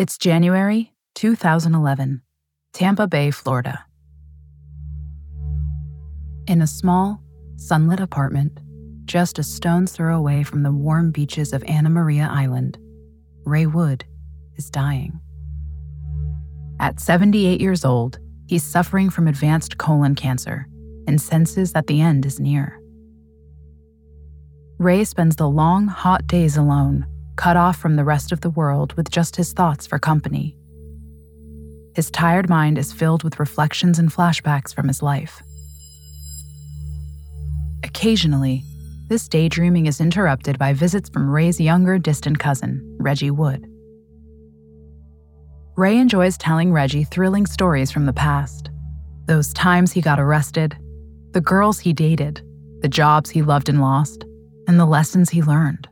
It's January 2011, Tampa Bay, Florida. In a small, sunlit apartment, just a stone's throw away from the warm beaches of Anna Maria Island, Ray Wood is dying. At 78 years old, he's suffering from advanced colon cancer and senses that the end is near. Ray spends the long, hot days alone, cut off from the rest of the world with just his thoughts for company. His tired mind is filled with reflections and flashbacks from his life. Occasionally, this daydreaming is interrupted by visits from Ray's younger, distant cousin, Reggie Wood. Ray enjoys telling Reggie thrilling stories from the past those times he got arrested, the girls he dated, the jobs he loved and lost, and the lessons he learned.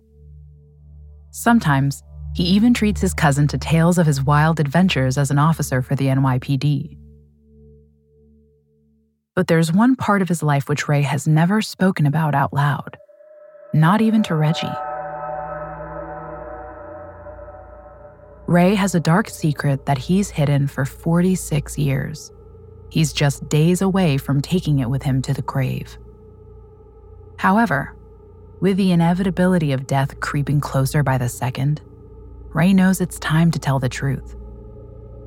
Sometimes, he even treats his cousin to tales of his wild adventures as an officer for the NYPD. But there's one part of his life which Ray has never spoken about out loud, not even to Reggie. Ray has a dark secret that he's hidden for 46 years. He's just days away from taking it with him to the grave. However, with the inevitability of death creeping closer by the second, Ray knows it's time to tell the truth.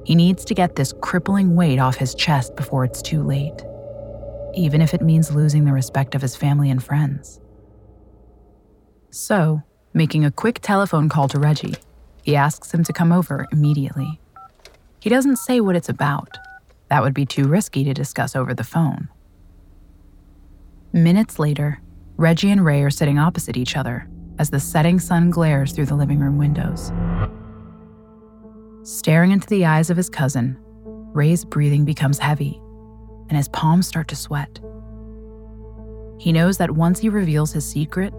He needs to get this crippling weight off his chest before it's too late, even if it means losing the respect of his family and friends. So, making a quick telephone call to Reggie, he asks him to come over immediately. He doesn't say what it's about. That would be too risky to discuss over the phone. Minutes later, Reggie and Ray are sitting opposite each other as the setting sun glares through the living room windows. Staring into the eyes of his cousin, Ray's breathing becomes heavy and his palms start to sweat. He knows that once he reveals his secret,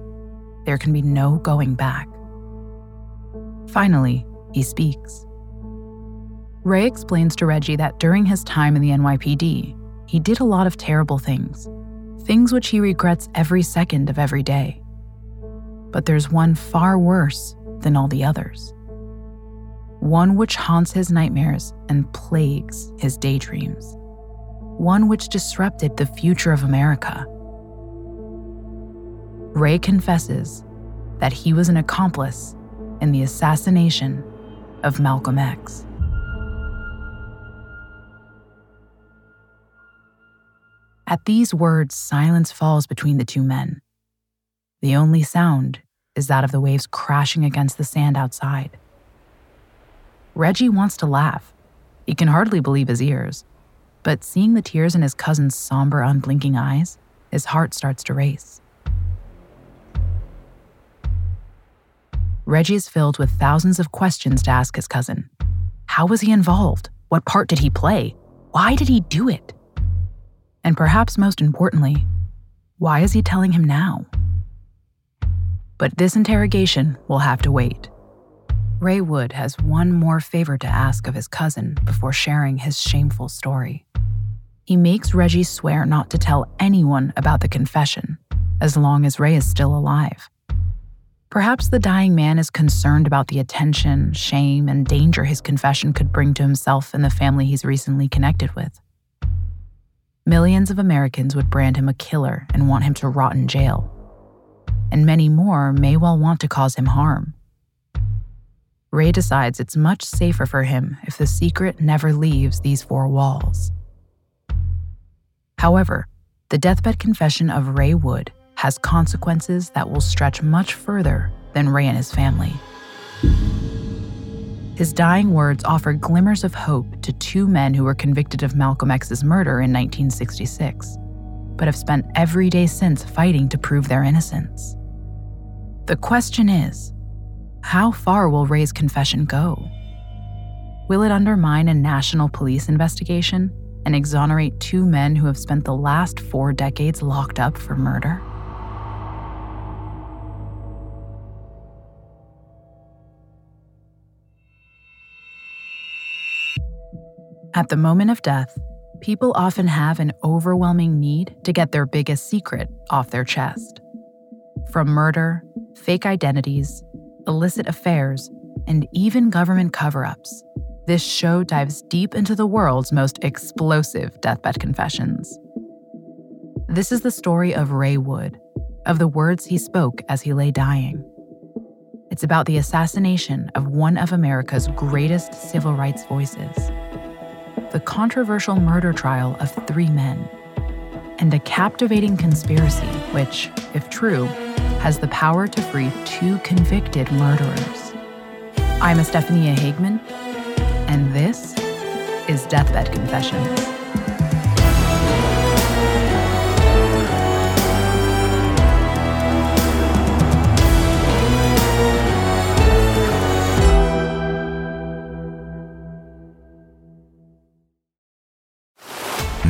there can be no going back. Finally, he speaks. Ray explains to Reggie that during his time in the NYPD, he did a lot of terrible things, things which he regrets every second of every day. But there's one far worse than all the others. One which haunts his nightmares and plagues his daydreams. One which disrupted the future of America. Ray confesses that he was an accomplice in the assassination of Malcolm X. At these words, silence falls between the two men. The only sound is that of the waves crashing against the sand outside. Reggie wants to laugh. He can hardly believe his ears. But seeing the tears in his cousin's somber, unblinking eyes, his heart starts to race. Reggie is filled with thousands of questions to ask his cousin. How was he involved? What part did he play? Why did he do it? And perhaps most importantly, why is he telling him now? But this interrogation will have to wait. Ray Wood has one more favor to ask of his cousin before sharing his shameful story. He makes Reggie swear not to tell anyone about the confession, as long as Ray is still alive. Perhaps the dying man is concerned about the attention, shame, and danger his confession could bring to himself and the family he's recently connected with. Millions of Americans would brand him a killer and want him to rot in jail. And many more may well want to cause him harm. Ray decides it's much safer for him if the secret never leaves these four walls. However, the deathbed confession of Ray Wood has consequences that will stretch much further than Ray and his family. His dying words offer glimmers of hope to two men who were convicted of Malcolm X's murder in 1966, but have spent every day since fighting to prove their innocence. The question is how far will Ray's confession go? Will it undermine a national police investigation and exonerate two men who have spent the last four decades locked up for murder? At the moment of death, people often have an overwhelming need to get their biggest secret off their chest. From murder, fake identities, illicit affairs, and even government cover ups, this show dives deep into the world's most explosive deathbed confessions. This is the story of Ray Wood, of the words he spoke as he lay dying. It's about the assassination of one of America's greatest civil rights voices, the controversial murder trial of three men, and a captivating conspiracy which, if true, has the power to free two convicted murderers. I'm Estefania Hagman, and this is Deathbed Confessions.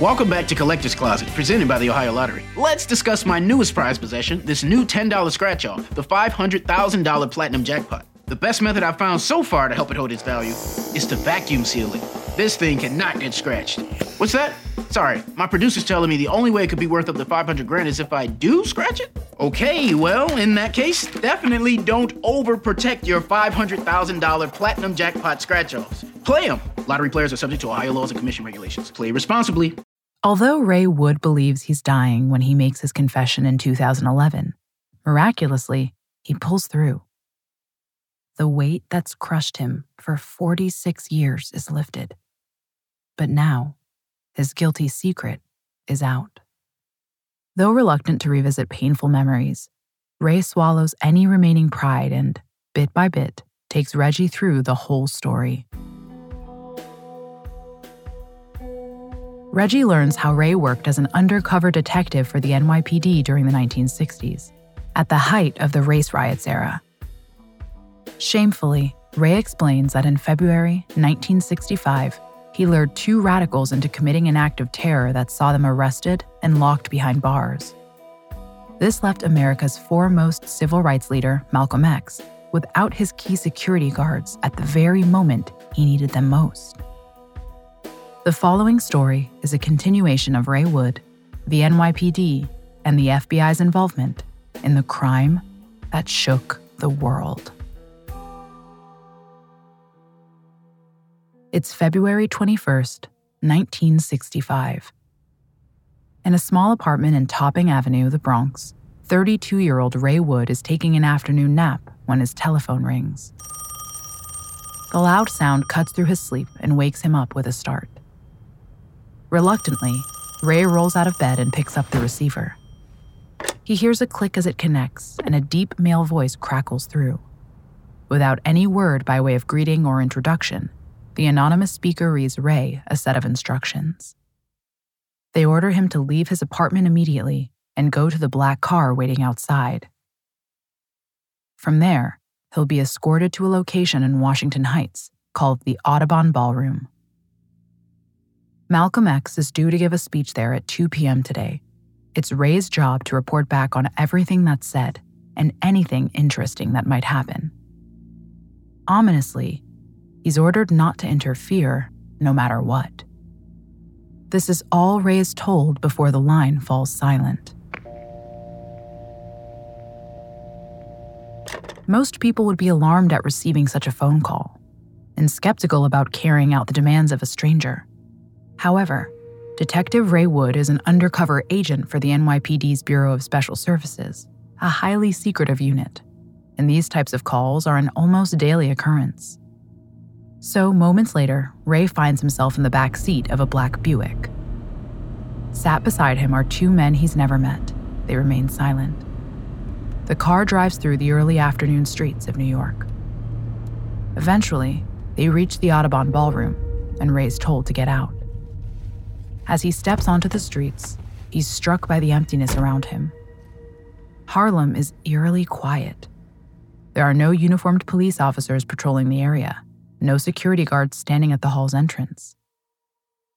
Welcome back to Collector's Closet, presented by the Ohio Lottery. Let's discuss my newest prize possession, this new $10 scratch off, the $500,000 Platinum Jackpot. The best method I've found so far to help it hold its value is to vacuum seal it. This thing cannot get scratched. What's that? Sorry, my producer's telling me the only way it could be worth up to 500 grand is if I do scratch it? Okay, well, in that case, definitely don't overprotect your $500,000 Platinum Jackpot scratch offs. Play them. Lottery players are subject to Ohio laws and commission regulations. Play responsibly. Although Ray Wood believes he's dying when he makes his confession in 2011, miraculously, he pulls through. The weight that's crushed him for 46 years is lifted. But now, his guilty secret is out. Though reluctant to revisit painful memories, Ray swallows any remaining pride and, bit by bit, takes Reggie through the whole story. Reggie learns how Ray worked as an undercover detective for the NYPD during the 1960s, at the height of the race riots era. Shamefully, Ray explains that in February 1965, he lured two radicals into committing an act of terror that saw them arrested and locked behind bars. This left America's foremost civil rights leader, Malcolm X, without his key security guards at the very moment he needed them most. The following story is a continuation of Ray Wood, the NYPD, and the FBI's involvement in the crime that shook the world. It's February 21st, 1965. In a small apartment in Topping Avenue, the Bronx, 32 year old Ray Wood is taking an afternoon nap when his telephone rings. The loud sound cuts through his sleep and wakes him up with a start. Reluctantly, Ray rolls out of bed and picks up the receiver. He hears a click as it connects, and a deep male voice crackles through. Without any word by way of greeting or introduction, the anonymous speaker reads Ray a set of instructions. They order him to leave his apartment immediately and go to the black car waiting outside. From there, he'll be escorted to a location in Washington Heights called the Audubon Ballroom. Malcolm X is due to give a speech there at 2 p.m. today. It's Ray's job to report back on everything that's said and anything interesting that might happen. Ominously, he's ordered not to interfere no matter what. This is all Ray is told before the line falls silent. Most people would be alarmed at receiving such a phone call and skeptical about carrying out the demands of a stranger. However, Detective Ray Wood is an undercover agent for the NYPD's Bureau of Special Services, a highly secretive unit, and these types of calls are an almost daily occurrence. So, moments later, Ray finds himself in the back seat of a black Buick. Sat beside him are two men he's never met. They remain silent. The car drives through the early afternoon streets of New York. Eventually, they reach the Audubon Ballroom, and Ray's told to get out. As he steps onto the streets, he's struck by the emptiness around him. Harlem is eerily quiet. There are no uniformed police officers patrolling the area, no security guards standing at the hall's entrance.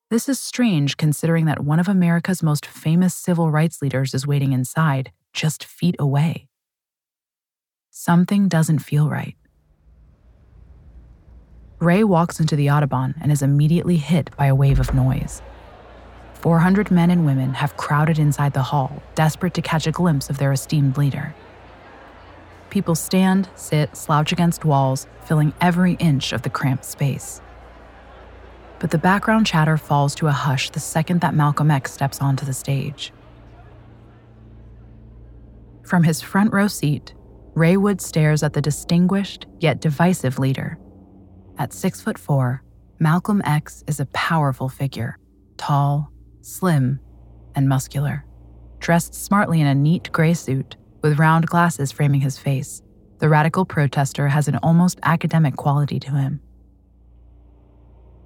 This is strange considering that one of America's most famous civil rights leaders is waiting inside, just feet away. Something doesn't feel right. Ray walks into the Audubon and is immediately hit by a wave of noise. 400 men and women have crowded inside the hall, desperate to catch a glimpse of their esteemed leader. People stand, sit, slouch against walls, filling every inch of the cramped space. But the background chatter falls to a hush the second that Malcolm X steps onto the stage. From his front row seat, Ray Wood stares at the distinguished yet divisive leader. At six foot four, Malcolm X is a powerful figure, tall, slim, and muscular. Dressed smartly in a neat gray suit, with round glasses framing his face, the radical protester has an almost academic quality to him.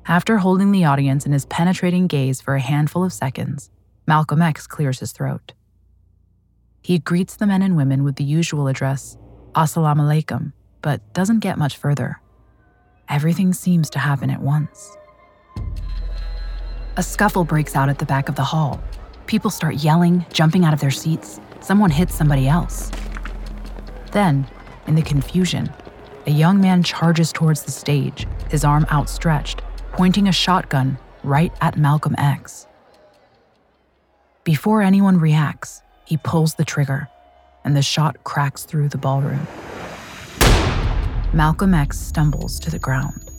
After holding the audience in his penetrating gaze for a handful of seconds, Malcolm X clears his throat. He greets the men and women with the usual address, Assalamu alaikum, but doesn't get much further. Everything seems to happen at once. A scuffle breaks out at the back of the hall. People start yelling, jumping out of their seats. Someone hits somebody else. Then, in the confusion, a young man charges towards the stage, his arm outstretched, pointing a shotgun right at Malcolm X. Before anyone reacts, he pulls the trigger, and the shot cracks through the ballroom. Malcolm X stumbles to the ground.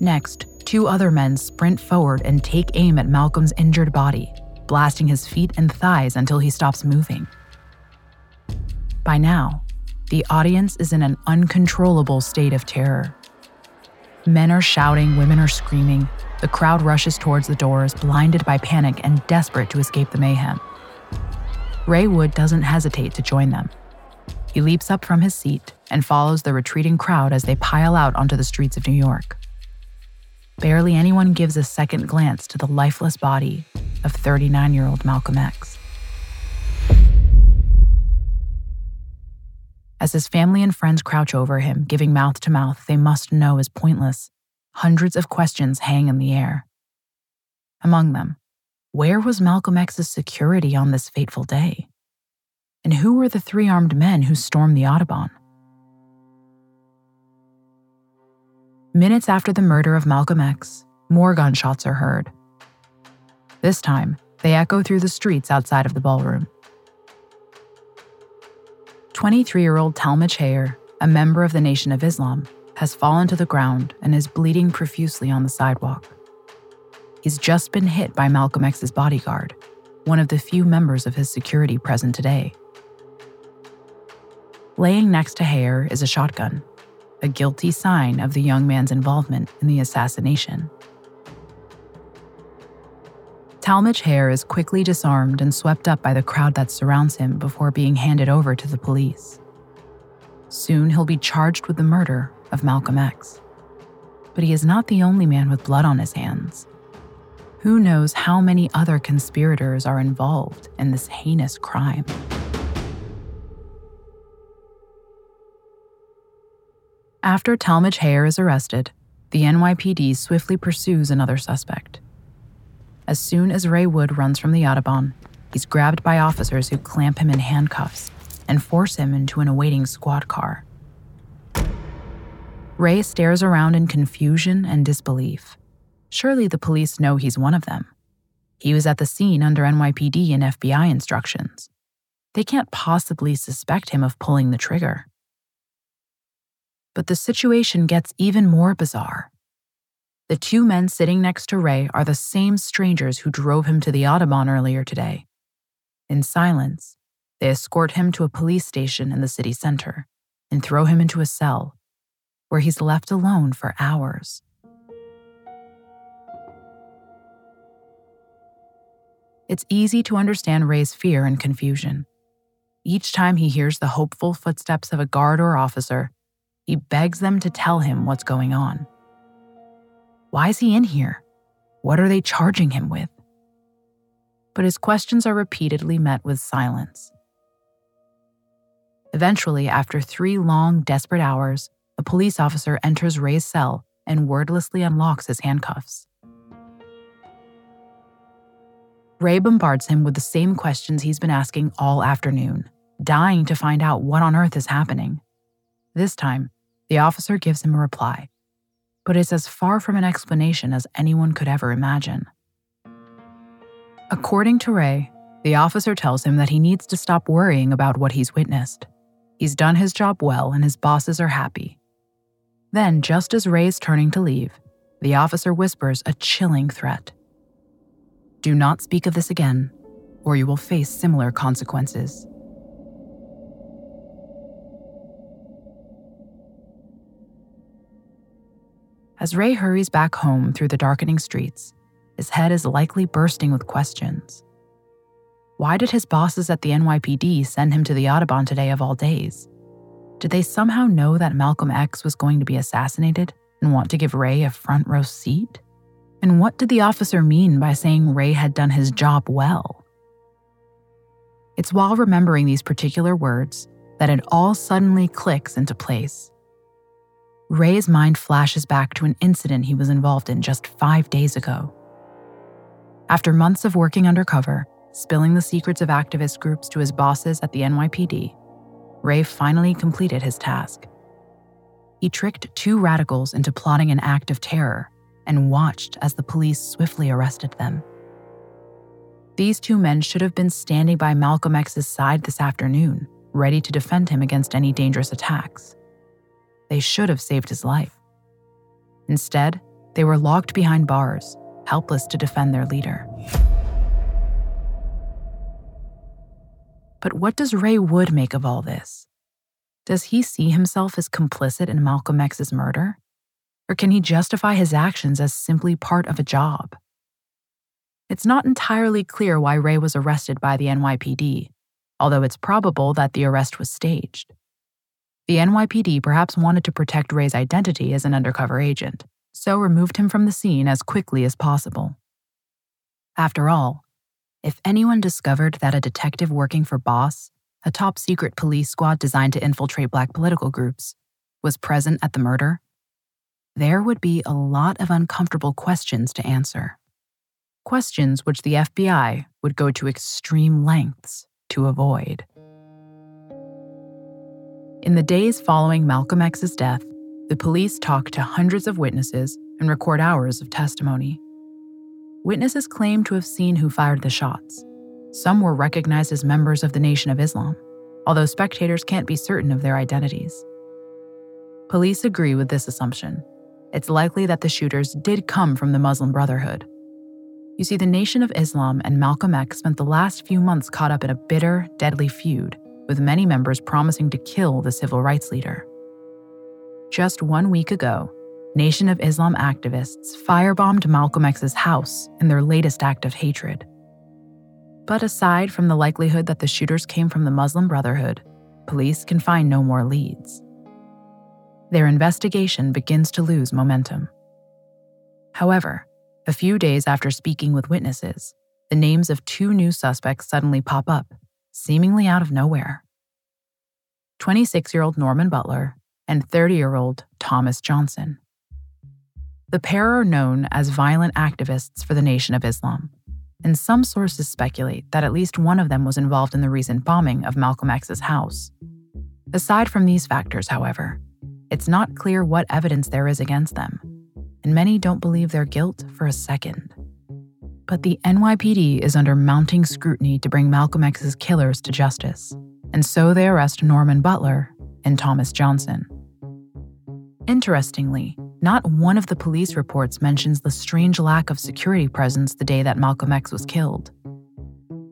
Next, two other men sprint forward and take aim at Malcolm's injured body, blasting his feet and thighs until he stops moving. By now, the audience is in an uncontrollable state of terror. Men are shouting, women are screaming. The crowd rushes towards the doors, blinded by panic and desperate to escape the mayhem. Ray Wood doesn't hesitate to join them. He leaps up from his seat and follows the retreating crowd as they pile out onto the streets of New York. Barely anyone gives a second glance to the lifeless body of 39 year old Malcolm X. As his family and friends crouch over him, giving mouth to mouth they must know is pointless, hundreds of questions hang in the air. Among them, where was Malcolm X's security on this fateful day? And who were the three armed men who stormed the Audubon? Minutes after the murder of Malcolm X, more gunshots are heard. This time, they echo through the streets outside of the ballroom. 23 year old Talmadge Hayer, a member of the Nation of Islam, has fallen to the ground and is bleeding profusely on the sidewalk. He's just been hit by Malcolm X's bodyguard, one of the few members of his security present today. Laying next to Hayer is a shotgun, a guilty sign of the young man's involvement in the assassination. Talmadge Hayer is quickly disarmed and swept up by the crowd that surrounds him before being handed over to the police. Soon he'll be charged with the murder of Malcolm X. But he is not the only man with blood on his hands. Who knows how many other conspirators are involved in this heinous crime? After Talmadge Hayer is arrested, the NYPD swiftly pursues another suspect. As soon as Ray Wood runs from the Audubon, he's grabbed by officers who clamp him in handcuffs and force him into an awaiting squad car. Ray stares around in confusion and disbelief. Surely the police know he's one of them. He was at the scene under NYPD and FBI instructions. They can't possibly suspect him of pulling the trigger. But the situation gets even more bizarre. The two men sitting next to Ray are the same strangers who drove him to the Audubon earlier today. In silence, they escort him to a police station in the city center and throw him into a cell, where he's left alone for hours. It's easy to understand Ray's fear and confusion. Each time he hears the hopeful footsteps of a guard or officer, he begs them to tell him what's going on. Why is he in here? What are they charging him with? But his questions are repeatedly met with silence. Eventually, after three long, desperate hours, a police officer enters Ray's cell and wordlessly unlocks his handcuffs. Ray bombards him with the same questions he's been asking all afternoon, dying to find out what on earth is happening. This time, the officer gives him a reply, but it's as far from an explanation as anyone could ever imagine. According to Ray, the officer tells him that he needs to stop worrying about what he's witnessed. He's done his job well and his bosses are happy. Then, just as Ray is turning to leave, the officer whispers a chilling threat Do not speak of this again, or you will face similar consequences. As Ray hurries back home through the darkening streets, his head is likely bursting with questions. Why did his bosses at the NYPD send him to the Audubon today of all days? Did they somehow know that Malcolm X was going to be assassinated and want to give Ray a front row seat? And what did the officer mean by saying Ray had done his job well? It's while remembering these particular words that it all suddenly clicks into place. Ray's mind flashes back to an incident he was involved in just five days ago. After months of working undercover, spilling the secrets of activist groups to his bosses at the NYPD, Ray finally completed his task. He tricked two radicals into plotting an act of terror and watched as the police swiftly arrested them. These two men should have been standing by Malcolm X's side this afternoon, ready to defend him against any dangerous attacks. They should have saved his life. Instead, they were locked behind bars, helpless to defend their leader. But what does Ray Wood make of all this? Does he see himself as complicit in Malcolm X's murder? Or can he justify his actions as simply part of a job? It's not entirely clear why Ray was arrested by the NYPD, although it's probable that the arrest was staged. The NYPD perhaps wanted to protect Ray's identity as an undercover agent, so removed him from the scene as quickly as possible. After all, if anyone discovered that a detective working for Boss, a top secret police squad designed to infiltrate black political groups, was present at the murder, there would be a lot of uncomfortable questions to answer. Questions which the FBI would go to extreme lengths to avoid. In the days following Malcolm X's death, the police talk to hundreds of witnesses and record hours of testimony. Witnesses claim to have seen who fired the shots. Some were recognized as members of the Nation of Islam, although spectators can't be certain of their identities. Police agree with this assumption. It's likely that the shooters did come from the Muslim Brotherhood. You see, the Nation of Islam and Malcolm X spent the last few months caught up in a bitter, deadly feud with many members promising to kill the civil rights leader. Just one week ago, Nation of Islam activists firebombed Malcolm X's house in their latest act of hatred. But aside from the likelihood that the shooters came from the Muslim Brotherhood, police can find no more leads. Their investigation begins to lose momentum. However, a few days after speaking with witnesses, the names of two new suspects suddenly pop up seemingly out of nowhere 26 year old Norman Butler and 30 year old Thomas Johnson. The pair are known as violent activists for the Nation of Islam, and some sources speculate that at least one of them was involved in the recent bombing of Malcolm X's house. Aside from these factors, however, it's not clear what evidence there is against them, and many don't believe their guilt for a second. But the NYPD is under mounting scrutiny to bring Malcolm X's killers to justice, and so they arrest Norman Butler and Thomas Johnson. Interestingly, not one of the police reports mentions the strange lack of security presence the day that Malcolm X was killed.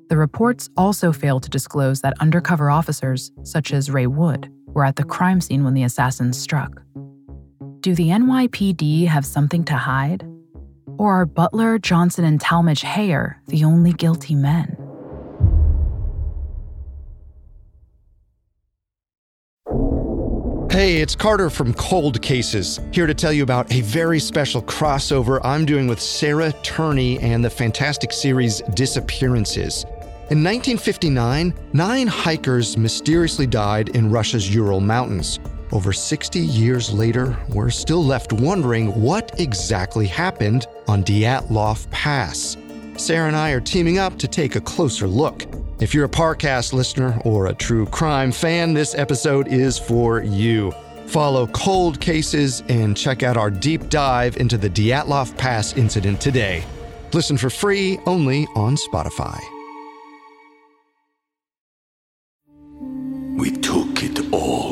The reports also fail to disclose that undercover officers, such as Ray Wood, were at the crime scene when the assassins struck. Do the NYPD have something to hide? Or are Butler, Johnson, and Talmadge Hayer the only guilty men? Hey, it's Carter from Cold Cases, here to tell you about a very special crossover I'm doing with Sarah Turney and the fantastic series Disappearances. In 1959, nine hikers mysteriously died in Russia's Ural Mountains. Over 60 years later, we're still left wondering what exactly happened on Dyatlov Pass. Sarah and I are teaming up to take a closer look. If you're a Parcast listener or a true crime fan, this episode is for you. Follow Cold Cases and check out our deep dive into the Dyatlov Pass incident today. Listen for free only on Spotify. We took it all.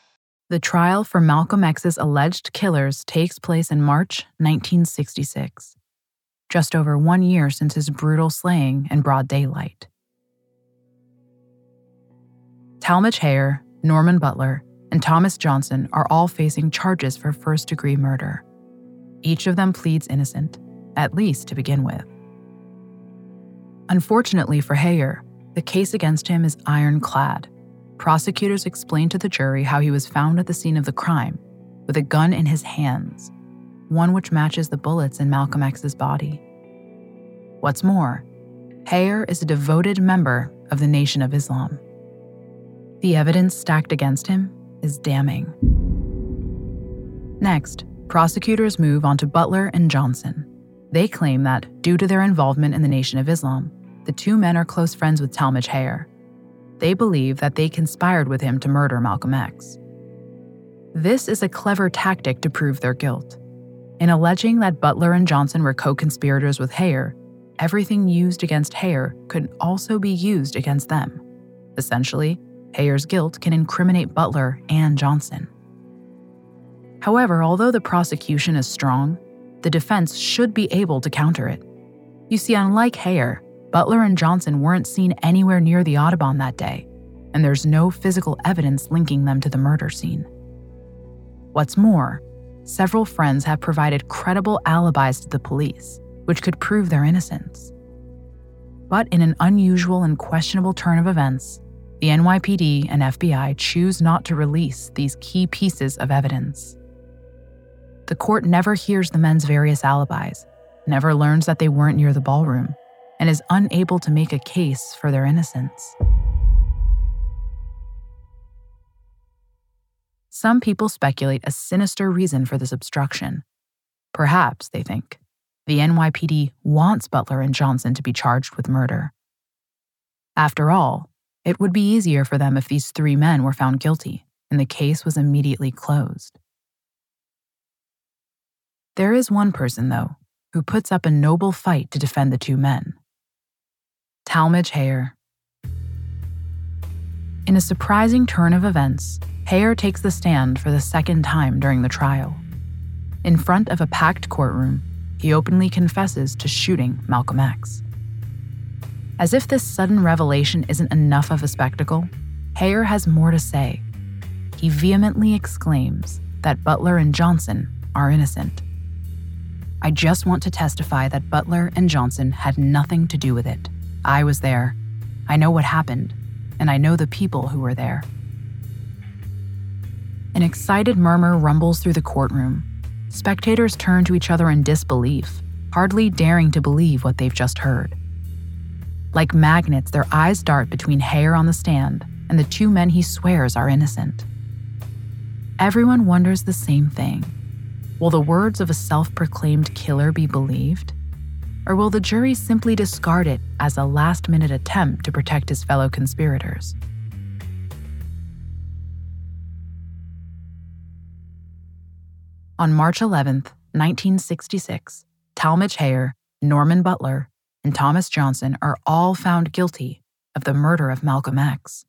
The trial for Malcolm X's alleged killers takes place in March 1966, just over one year since his brutal slaying in broad daylight. Talmadge Hayer, Norman Butler, and Thomas Johnson are all facing charges for first degree murder. Each of them pleads innocent, at least to begin with. Unfortunately for Hayer, the case against him is ironclad. Prosecutors explained to the jury how he was found at the scene of the crime with a gun in his hands, one which matches the bullets in Malcolm X's body. What's more, Hayer is a devoted member of the Nation of Islam. The evidence stacked against him is damning. Next, prosecutors move on to Butler and Johnson. They claim that, due to their involvement in the Nation of Islam, the two men are close friends with Talmadge Hayer. They believe that they conspired with him to murder Malcolm X. This is a clever tactic to prove their guilt. In alleging that Butler and Johnson were co conspirators with Hayer, everything used against Hayer could also be used against them. Essentially, Hayer's guilt can incriminate Butler and Johnson. However, although the prosecution is strong, the defense should be able to counter it. You see, unlike Hayer, Butler and Johnson weren't seen anywhere near the Audubon that day, and there's no physical evidence linking them to the murder scene. What's more, several friends have provided credible alibis to the police, which could prove their innocence. But in an unusual and questionable turn of events, the NYPD and FBI choose not to release these key pieces of evidence. The court never hears the men's various alibis, never learns that they weren't near the ballroom, and is unable to make a case for their innocence. Some people speculate a sinister reason for this obstruction. Perhaps, they think, the NYPD wants Butler and Johnson to be charged with murder. After all, it would be easier for them if these three men were found guilty and the case was immediately closed. There is one person, though, who puts up a noble fight to defend the two men Talmadge Hayer. In a surprising turn of events, Hayer takes the stand for the second time during the trial. In front of a packed courtroom, he openly confesses to shooting Malcolm X. As if this sudden revelation isn't enough of a spectacle, Hayer has more to say. He vehemently exclaims that Butler and Johnson are innocent. I just want to testify that Butler and Johnson had nothing to do with it. I was there. I know what happened, and I know the people who were there. An excited murmur rumbles through the courtroom. Spectators turn to each other in disbelief, hardly daring to believe what they've just heard. Like magnets, their eyes dart between Hayer on the stand and the two men he swears are innocent. Everyone wonders the same thing. Will the words of a self proclaimed killer be believed? Or will the jury simply discard it as a last minute attempt to protect his fellow conspirators? On March 11, 1966, Talmadge Hayer, Norman Butler, and Thomas Johnson are all found guilty of the murder of Malcolm X.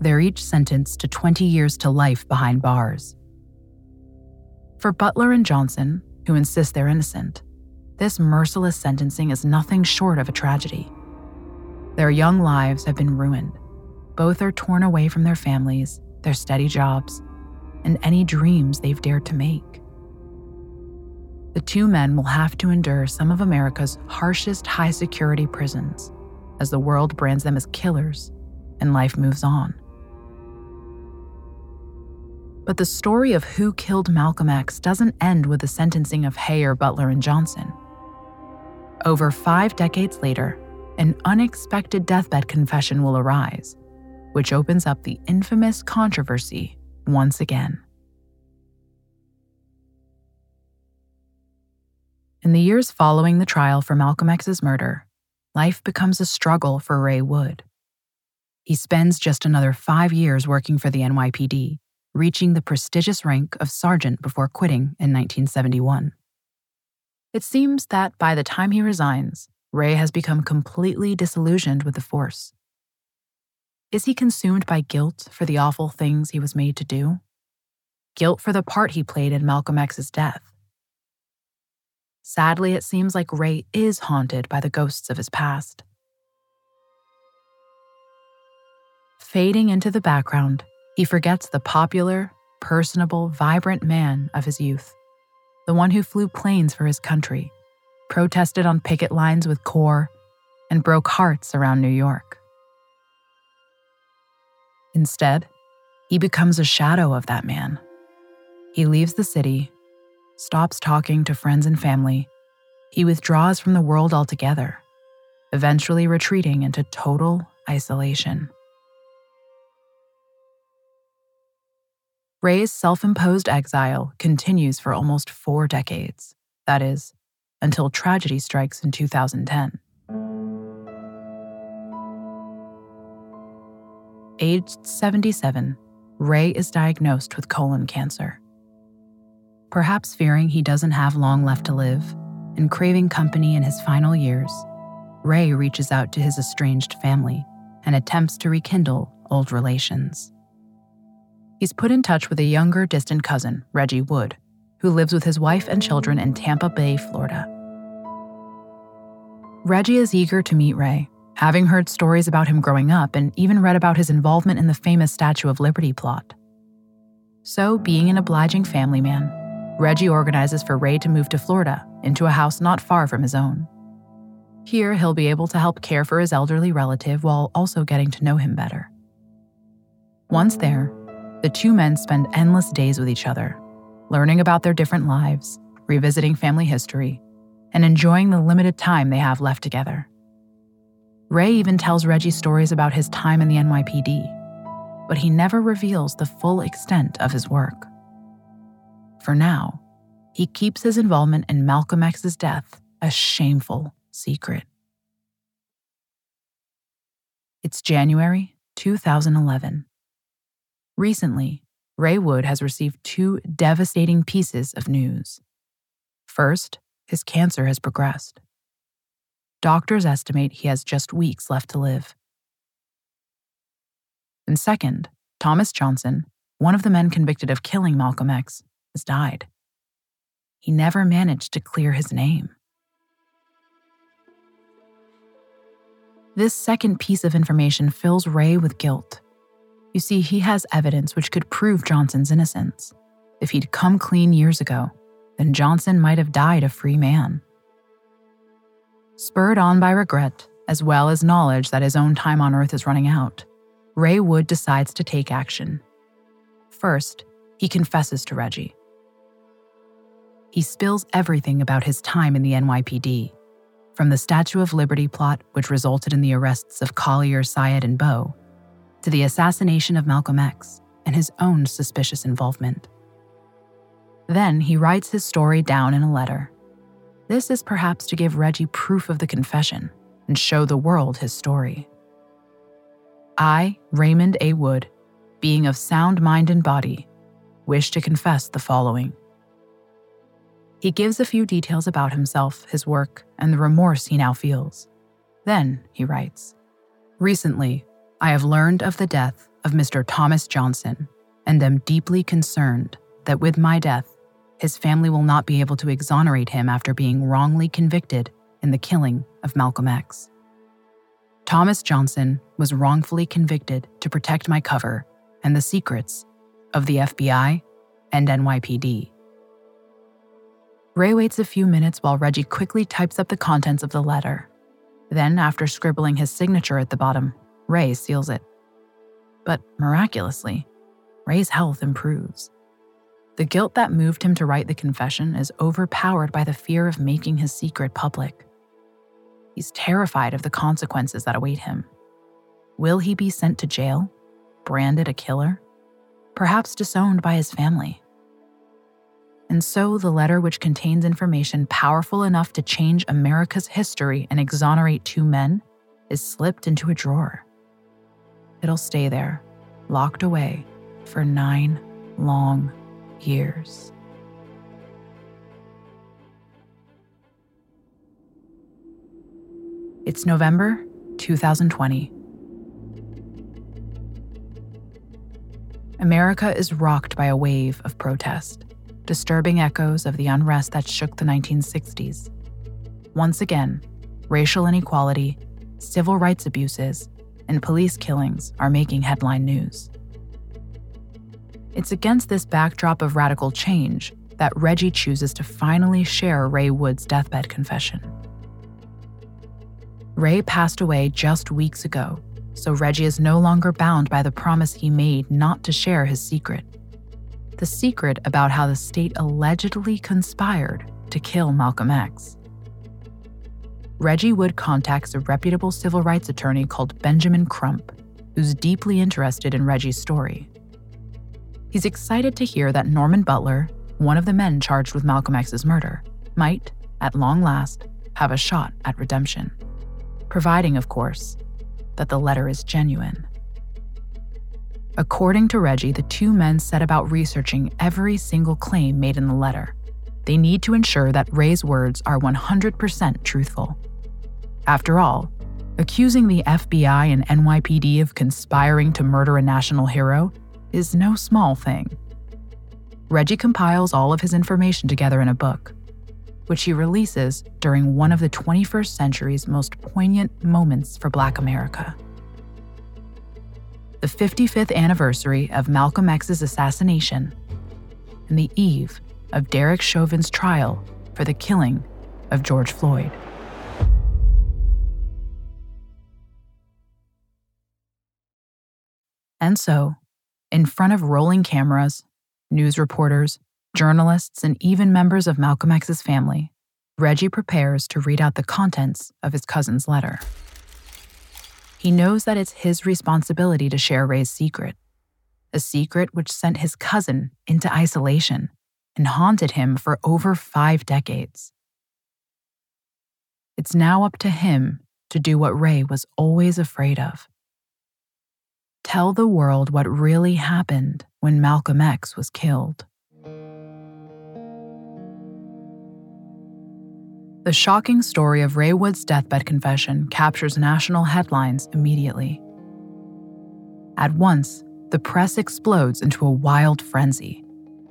They're each sentenced to 20 years to life behind bars. For Butler and Johnson, who insist they're innocent, this merciless sentencing is nothing short of a tragedy. Their young lives have been ruined. Both are torn away from their families, their steady jobs, and any dreams they've dared to make. The two men will have to endure some of America's harshest high security prisons as the world brands them as killers and life moves on. But the story of who killed Malcolm X doesn't end with the sentencing of Hayer, Butler, and Johnson. Over five decades later, an unexpected deathbed confession will arise, which opens up the infamous controversy once again. In the years following the trial for Malcolm X's murder, life becomes a struggle for Ray Wood. He spends just another five years working for the NYPD reaching the prestigious rank of sergeant before quitting in 1971. It seems that by the time he resigns, Ray has become completely disillusioned with the force. Is he consumed by guilt for the awful things he was made to do? Guilt for the part he played in Malcolm X's death? Sadly, it seems like Ray is haunted by the ghosts of his past. Fading into the background he forgets the popular, personable, vibrant man of his youth, the one who flew planes for his country, protested on picket lines with CORE, and broke hearts around New York. Instead, he becomes a shadow of that man. He leaves the city, stops talking to friends and family. He withdraws from the world altogether, eventually retreating into total isolation. Ray's self imposed exile continues for almost four decades. That is, until tragedy strikes in 2010. Aged 77, Ray is diagnosed with colon cancer. Perhaps fearing he doesn't have long left to live and craving company in his final years, Ray reaches out to his estranged family and attempts to rekindle old relations he's put in touch with a younger, distant cousin, Reggie Wood, who lives with his wife and children in Tampa Bay, Florida. Reggie is eager to meet Ray, having heard stories about him growing up and even read about his involvement in the famous Statue of Liberty plot. So, being an obliging family man, Reggie organizes for Ray to move to Florida into a house not far from his own. Here, he'll be able to help care for his elderly relative while also getting to know him better. Once there, the two men spend endless days with each other, learning about their different lives, revisiting family history, and enjoying the limited time they have left together. Ray even tells Reggie stories about his time in the NYPD, but he never reveals the full extent of his work. For now, he keeps his involvement in Malcolm X's death a shameful secret. It's January 2011. Recently, Ray Wood has received two devastating pieces of news. First, his cancer has progressed. Doctors estimate he has just weeks left to live. And second, Thomas Johnson, one of the men convicted of killing Malcolm X, has died. He never managed to clear his name. This second piece of information fills Ray with guilt. You see, he has evidence which could prove Johnson's innocence. If he'd come clean years ago, then Johnson might have died a free man. Spurred on by regret, as well as knowledge that his own time on Earth is running out, Ray Wood decides to take action. First, he confesses to Reggie. He spills everything about his time in the NYPD, from the Statue of Liberty plot, which resulted in the arrests of Collier, Syed, and Bowe, to the assassination of Malcolm X and his own suspicious involvement. Then he writes his story down in a letter. This is perhaps to give Reggie proof of the confession and show the world his story. I, Raymond A. Wood, being of sound mind and body, wish to confess the following He gives a few details about himself, his work, and the remorse he now feels. Then, he writes Recently, I have learned of the death of Mr. Thomas Johnson and am deeply concerned that with my death, his family will not be able to exonerate him after being wrongly convicted in the killing of Malcolm X. Thomas Johnson was wrongfully convicted to protect my cover and the secrets of the FBI and NYPD. Ray waits a few minutes while Reggie quickly types up the contents of the letter. Then, after scribbling his signature at the bottom, Ray seals it. But miraculously, Ray's health improves. The guilt that moved him to write the confession is overpowered by the fear of making his secret public. He's terrified of the consequences that await him. Will he be sent to jail? Branded a killer? Perhaps disowned by his family? And so the letter, which contains information powerful enough to change America's history and exonerate two men, is slipped into a drawer. It'll stay there, locked away, for nine long years. It's November 2020. America is rocked by a wave of protest, disturbing echoes of the unrest that shook the 1960s. Once again, racial inequality, civil rights abuses, and police killings are making headline news. It's against this backdrop of radical change that Reggie chooses to finally share Ray Wood's deathbed confession. Ray passed away just weeks ago, so Reggie is no longer bound by the promise he made not to share his secret. The secret about how the state allegedly conspired to kill Malcolm X. Reggie Wood contacts a reputable civil rights attorney called Benjamin Crump, who's deeply interested in Reggie's story. He's excited to hear that Norman Butler, one of the men charged with Malcolm X's murder, might, at long last, have a shot at redemption. Providing, of course, that the letter is genuine. According to Reggie, the two men set about researching every single claim made in the letter. They need to ensure that Ray's words are 100% truthful. After all, accusing the FBI and NYPD of conspiring to murder a national hero is no small thing. Reggie compiles all of his information together in a book, which he releases during one of the 21st century's most poignant moments for Black America. The 55th anniversary of Malcolm X's assassination and the eve of Derek Chauvin's trial for the killing of George Floyd. And so, in front of rolling cameras, news reporters, journalists, and even members of Malcolm X's family, Reggie prepares to read out the contents of his cousin's letter. He knows that it's his responsibility to share Ray's secret, a secret which sent his cousin into isolation and haunted him for over five decades. It's now up to him to do what Ray was always afraid of tell the world what really happened when Malcolm X was killed. The shocking story of Ray Wood's deathbed confession captures national headlines immediately. At once, the press explodes into a wild frenzy.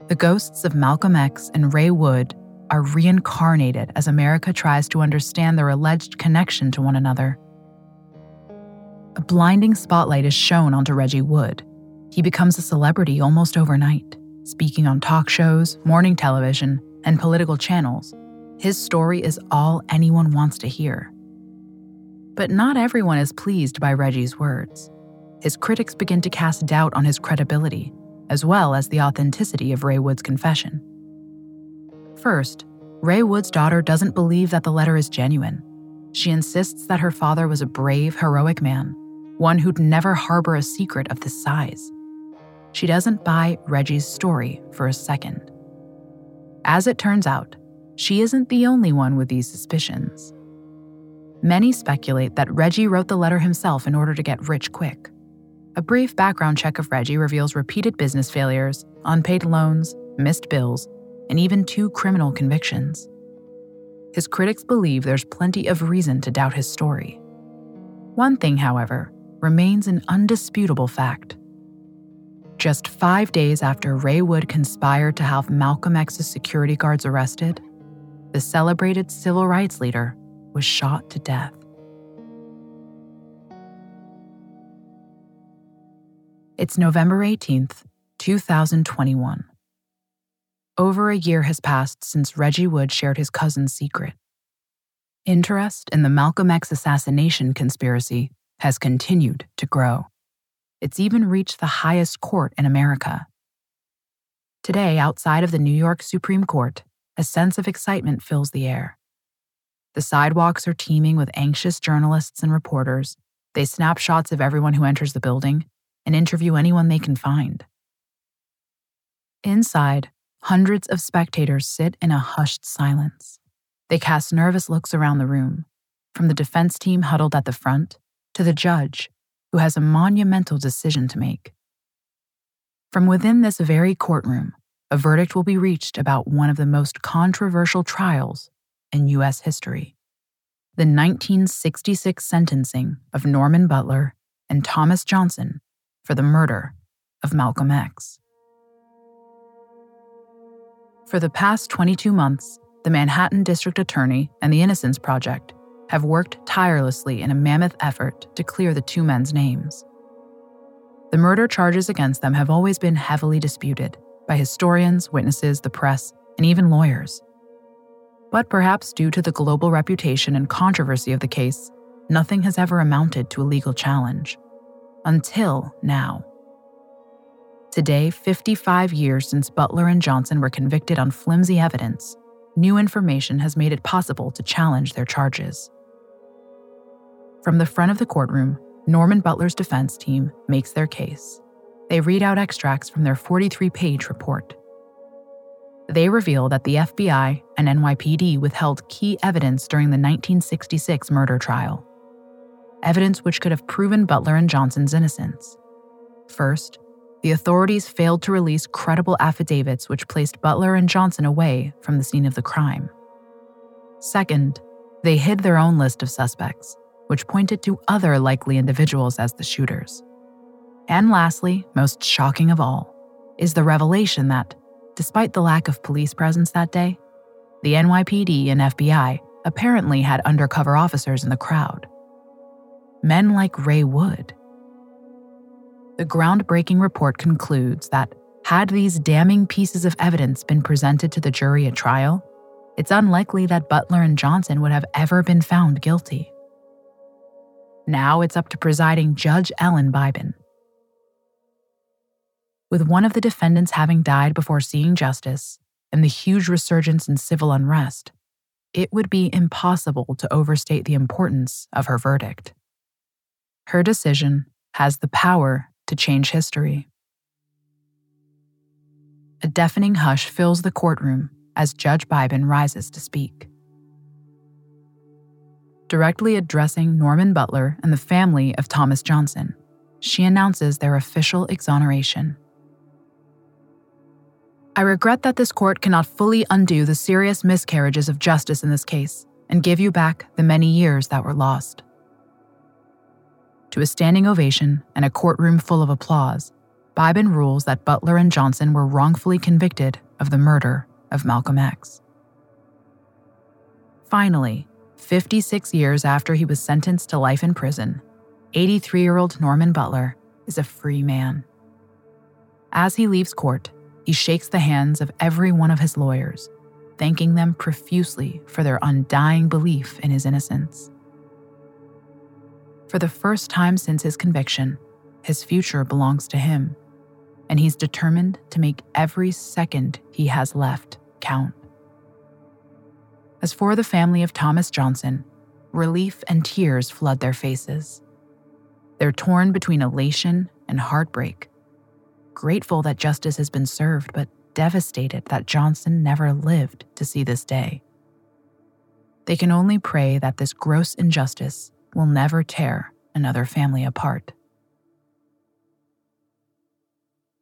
The ghosts of Malcolm X and Ray Wood are reincarnated as America tries to understand their alleged connection to one another a blinding spotlight is shown onto Reggie Wood. He becomes a celebrity almost overnight, speaking on talk shows, morning television, and political channels. His story is all anyone wants to hear. But not everyone is pleased by Reggie's words. His critics begin to cast doubt on his credibility, as well as the authenticity of Ray Wood's confession. First, Ray Wood's daughter doesn't believe that the letter is genuine. She insists that her father was a brave, heroic man one who'd never harbor a secret of this size. She doesn't buy Reggie's story for a second. As it turns out, she isn't the only one with these suspicions. Many speculate that Reggie wrote the letter himself in order to get rich quick. A brief background check of Reggie reveals repeated business failures, unpaid loans, missed bills, and even two criminal convictions. His critics believe there's plenty of reason to doubt his story. One thing, however, remains an undisputable fact. Just five days after Ray Wood conspired to have Malcolm X's security guards arrested, the celebrated civil rights leader was shot to death. It's November 18th, 2021. Over a year has passed since Reggie Wood shared his cousin's secret. Interest in the Malcolm X assassination conspiracy has continued to grow. It's even reached the highest court in America. Today, outside of the New York Supreme Court, a sense of excitement fills the air. The sidewalks are teeming with anxious journalists and reporters. They snap shots of everyone who enters the building and interview anyone they can find. Inside, hundreds of spectators sit in a hushed silence. They cast nervous looks around the room, from the defense team huddled at the front to the judge who has a monumental decision to make. From within this very courtroom, a verdict will be reached about one of the most controversial trials in U.S. history the 1966 sentencing of Norman Butler and Thomas Johnson for the murder of Malcolm X. For the past 22 months, the Manhattan District Attorney and the Innocence Project have worked tirelessly in a mammoth effort to clear the two men's names. The murder charges against them have always been heavily disputed by historians, witnesses, the press, and even lawyers. But perhaps due to the global reputation and controversy of the case, nothing has ever amounted to a legal challenge. Until now. Today, 55 years since Butler and Johnson were convicted on flimsy evidence, new information has made it possible to challenge their charges. From the front of the courtroom, Norman Butler's defense team makes their case. They read out extracts from their 43 page report. They reveal that the FBI and NYPD withheld key evidence during the 1966 murder trial. Evidence which could have proven Butler and Johnson's innocence. First, the authorities failed to release credible affidavits which placed Butler and Johnson away from the scene of the crime. Second, they hid their own list of suspects which pointed to other likely individuals as the shooters. And lastly, most shocking of all, is the revelation that, despite the lack of police presence that day, the NYPD and FBI apparently had undercover officers in the crowd. Men like Ray Wood. The groundbreaking report concludes that had these damning pieces of evidence been presented to the jury at trial, it's unlikely that Butler and Johnson would have ever been found guilty. Now it's up to presiding Judge Ellen Biben. With one of the defendants having died before seeing justice and the huge resurgence in civil unrest, it would be impossible to overstate the importance of her verdict. Her decision has the power to change history. A deafening hush fills the courtroom as Judge Biben rises to speak directly addressing Norman Butler and the family of Thomas Johnson. She announces their official exoneration. I regret that this court cannot fully undo the serious miscarriages of justice in this case and give you back the many years that were lost. To a standing ovation and a courtroom full of applause, Biben rules that Butler and Johnson were wrongfully convicted of the murder of Malcolm X. Finally, 56 years after he was sentenced to life in prison, 83 year old Norman Butler is a free man. As he leaves court, he shakes the hands of every one of his lawyers, thanking them profusely for their undying belief in his innocence. For the first time since his conviction, his future belongs to him, and he's determined to make every second he has left count. As for the family of Thomas Johnson, relief and tears flood their faces. They're torn between elation and heartbreak, grateful that justice has been served, but devastated that Johnson never lived to see this day. They can only pray that this gross injustice will never tear another family apart.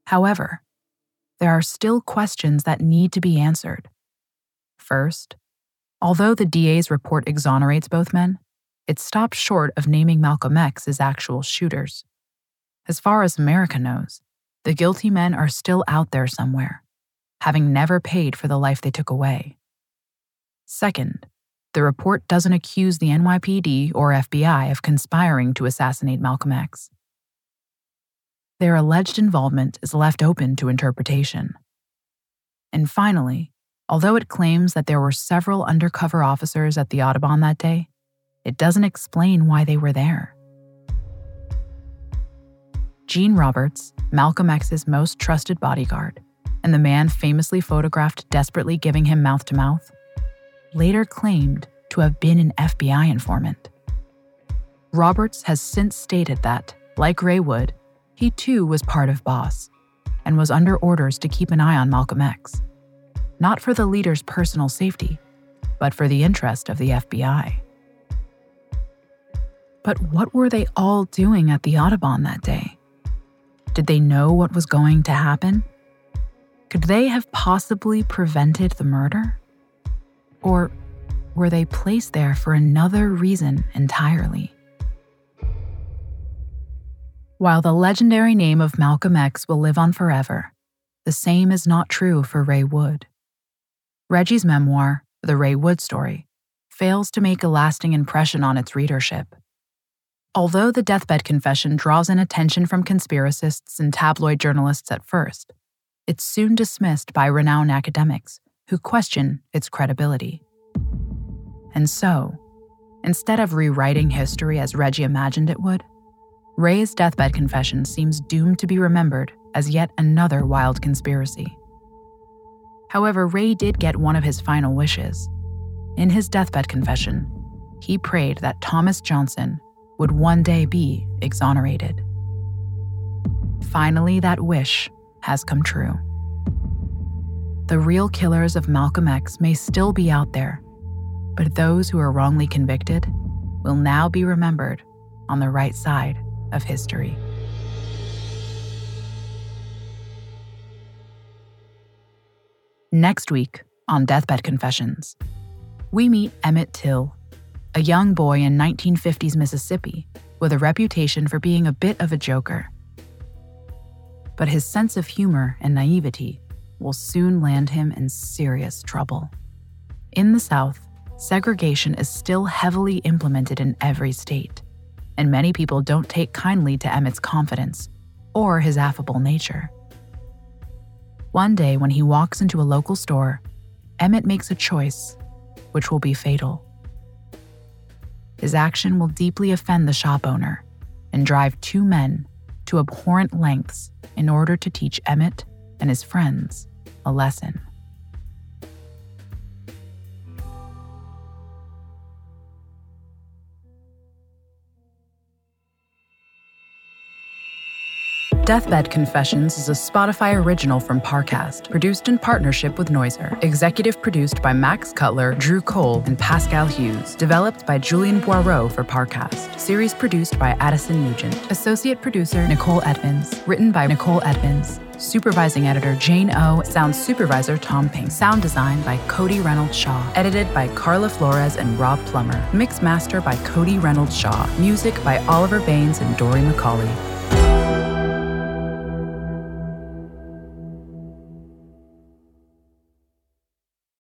However, there are still questions that need to be answered. First, although the DA's report exonerates both men, it stops short of naming Malcolm X as actual shooters. As far as America knows, the guilty men are still out there somewhere, having never paid for the life they took away. Second, the report doesn't accuse the NYPD or FBI of conspiring to assassinate Malcolm X. Their alleged involvement is left open to interpretation. And finally, although it claims that there were several undercover officers at the Audubon that day, it doesn't explain why they were there. Gene Roberts, Malcolm X's most trusted bodyguard, and the man famously photographed desperately giving him mouth to mouth, later claimed to have been an FBI informant. Roberts has since stated that, like Ray Wood, he too was part of Boss and was under orders to keep an eye on Malcolm X, not for the leader's personal safety, but for the interest of the FBI. But what were they all doing at the Audubon that day? Did they know what was going to happen? Could they have possibly prevented the murder? Or were they placed there for another reason entirely? While the legendary name of Malcolm X will live on forever, the same is not true for Ray Wood. Reggie's memoir, The Ray Wood Story, fails to make a lasting impression on its readership. Although the deathbed confession draws in attention from conspiracists and tabloid journalists at first, it's soon dismissed by renowned academics who question its credibility. And so, instead of rewriting history as Reggie imagined it would, Ray's deathbed confession seems doomed to be remembered as yet another wild conspiracy. However, Ray did get one of his final wishes. In his deathbed confession, he prayed that Thomas Johnson would one day be exonerated. Finally, that wish has come true. The real killers of Malcolm X may still be out there, but those who are wrongly convicted will now be remembered on the right side of history. Next week on Deathbed Confessions, we meet Emmett Till a young boy in 1950s Mississippi with a reputation for being a bit of a joker. But his sense of humor and naivety will soon land him in serious trouble. In the South, segregation is still heavily implemented in every state, and many people don't take kindly to Emmett's confidence or his affable nature. One day, when he walks into a local store, Emmett makes a choice which will be fatal. His action will deeply offend the shop owner and drive two men to abhorrent lengths in order to teach Emmett and his friends a lesson. Deathbed Confessions is a Spotify original from Parcast, produced in partnership with Noiser. Executive produced by Max Cutler, Drew Cole, and Pascal Hughes. Developed by Julian Boireau for Parcast. Series produced by Addison Nugent. Associate producer Nicole Edmonds. Written by Nicole Edmonds. Supervising editor Jane O. Sound supervisor Tom Pink. Sound design by Cody Reynolds Shaw. Edited by Carla Flores and Rob Plummer. Mix master by Cody Reynolds Shaw. Music by Oliver Baines and Dory McCauley.